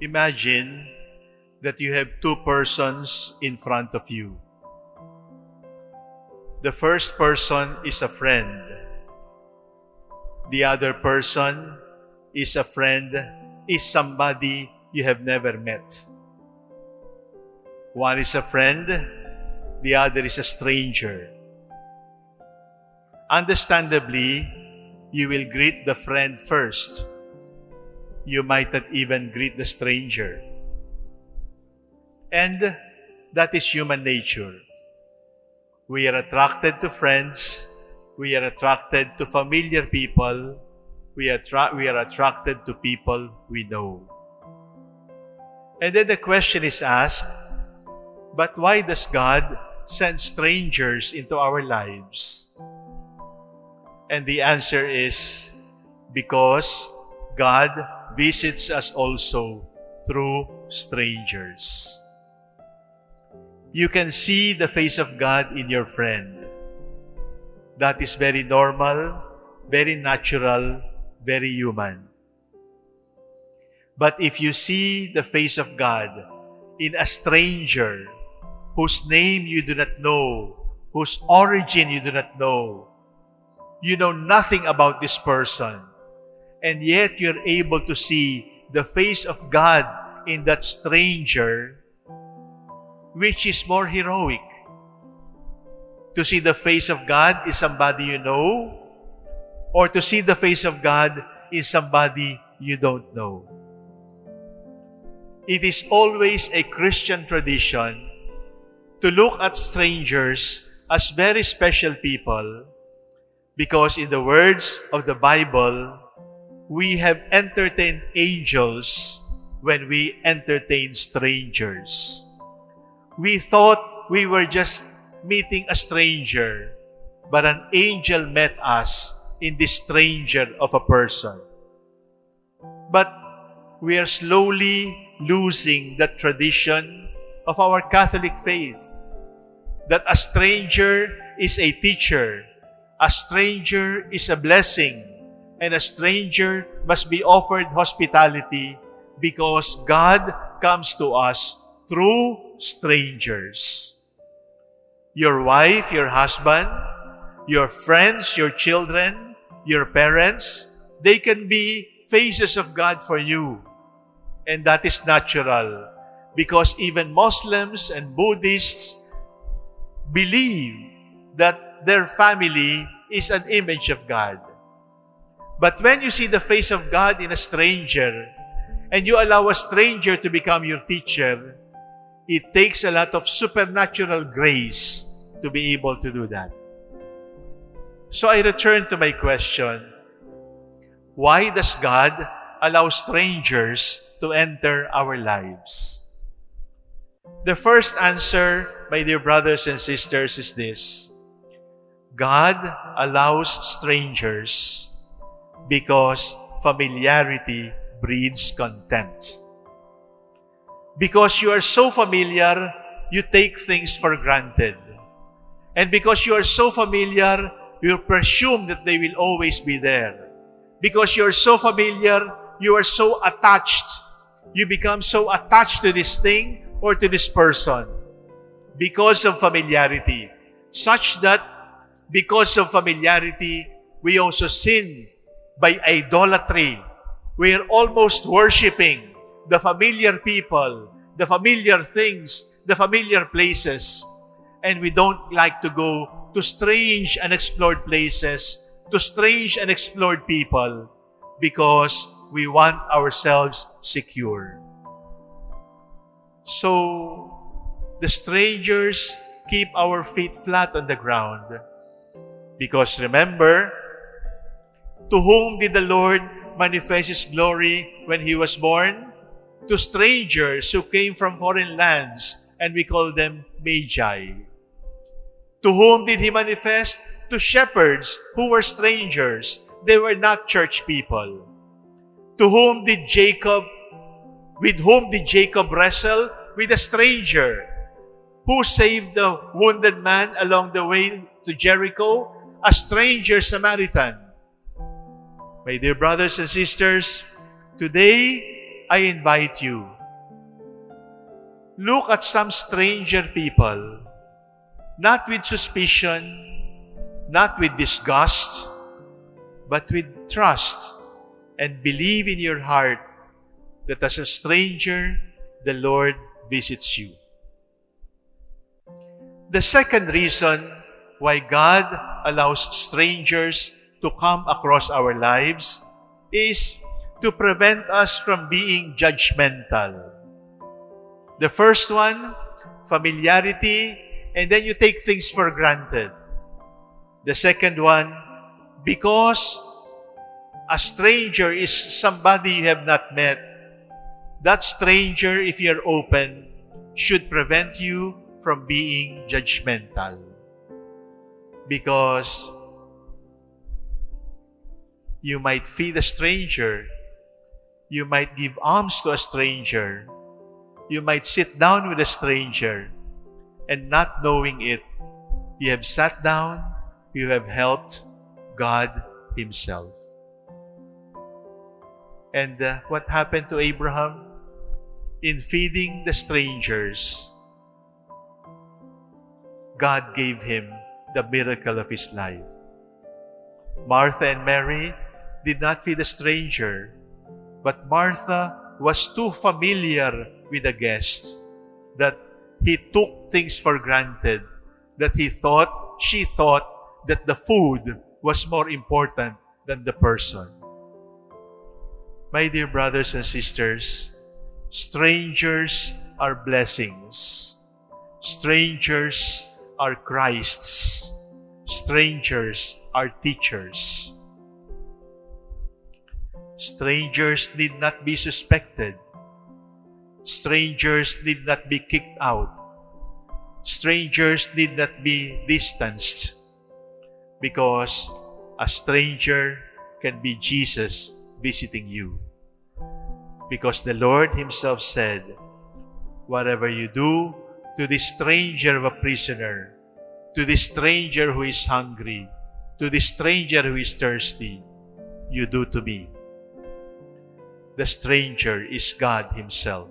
Imagine that you have two persons in front of you. The first person is a friend. The other person is a friend, is somebody you have never met. One is a friend, the other is a stranger. Understandably, you will greet the friend first. You might not even greet the stranger. And that is human nature. We are attracted to friends. We are attracted to familiar people. We are, we are attracted to people we know. And then the question is asked, but why does God send strangers into our lives? And the answer is because God visits us also through strangers. You can see the face of God in your friend. That is very normal, very natural, very human. But if you see the face of God in a stranger whose name you do not know, whose origin you do not know, you know nothing about this person, and yet you're able to see the face of God in that stranger, which is more heroic? To see the face of God is somebody you know, or to see the face of God is somebody you don't know. It is always a Christian tradition to look at strangers as very special people because in the words of the Bible, we have entertained angels when we entertain strangers we thought we were just meeting a stranger, but an angel met us in this stranger of a person. But we are slowly losing the tradition of our Catholic faith that a stranger is a teacher, a stranger is a blessing, and a stranger must be offered hospitality because God comes to us through strangers. Your wife, your husband, your friends, your children, your parents, they can be faces of God for you. And that is natural because even Muslims and Buddhists believe that their family is an image of God. But when you see the face of God in a stranger and you allow a stranger to become your teacher, it takes a lot of supernatural grace to be able to do that. So I return to my question. Why does God allow strangers to enter our lives? The first answer, my dear brothers and sisters, is this. God allows strangers because familiarity breeds contempt. Because you are so familiar, you take things for granted. And because you are so familiar, you presume that they will always be there. Because you are so familiar, you are so attached. You become so attached to this thing or to this person because of familiarity. Such that because of familiarity, we also sin by idolatry. We are almost worshiping the familiar people, the familiar things, the familiar places. And we don't like to go to strange unexplored places, to strange unexplored people, because we want ourselves secure. So, the strangers keep our feet flat on the ground. Because remember, to whom did the Lord manifest His glory when He was born? to strangers who came from foreign lands, and we call them magi. To whom did he manifest? To shepherds who were strangers. They were not church people. To whom did Jacob, with whom did Jacob wrestle? With a stranger. Who saved the wounded man along the way to Jericho? A stranger Samaritan. My dear brothers and sisters, today I invite you, look at some stranger people, not with suspicion, not with disgust, but with trust and believe in your heart that as a stranger, the Lord visits you. The second reason why God allows strangers to come across our lives is to prevent us from being judgmental. The first one, familiarity, and then you take things for granted. The second one, because a stranger is somebody you have not met, that stranger, if you're open, should prevent you from being judgmental. Because you might feed a stranger, you might give alms to a stranger, you might sit down with a stranger, and not knowing it, you have sat down, you have helped God Himself. And uh, what happened to Abraham? In feeding the strangers, God gave him the miracle of his life. Martha and Mary did not feed a stranger, but Martha was too familiar with the guest that he took things for granted, that he thought, she thought that the food was more important than the person. My dear brothers and sisters, strangers are blessings. Strangers are Christs. Strangers are teachers. Strangers need not be suspected. Strangers need not be kicked out. Strangers need not be distanced because a stranger can be Jesus visiting you. Because the Lord Himself said, Whatever you do to this stranger of a prisoner, to this stranger who is hungry, to this stranger who is thirsty, you do to me. The stranger is God Himself.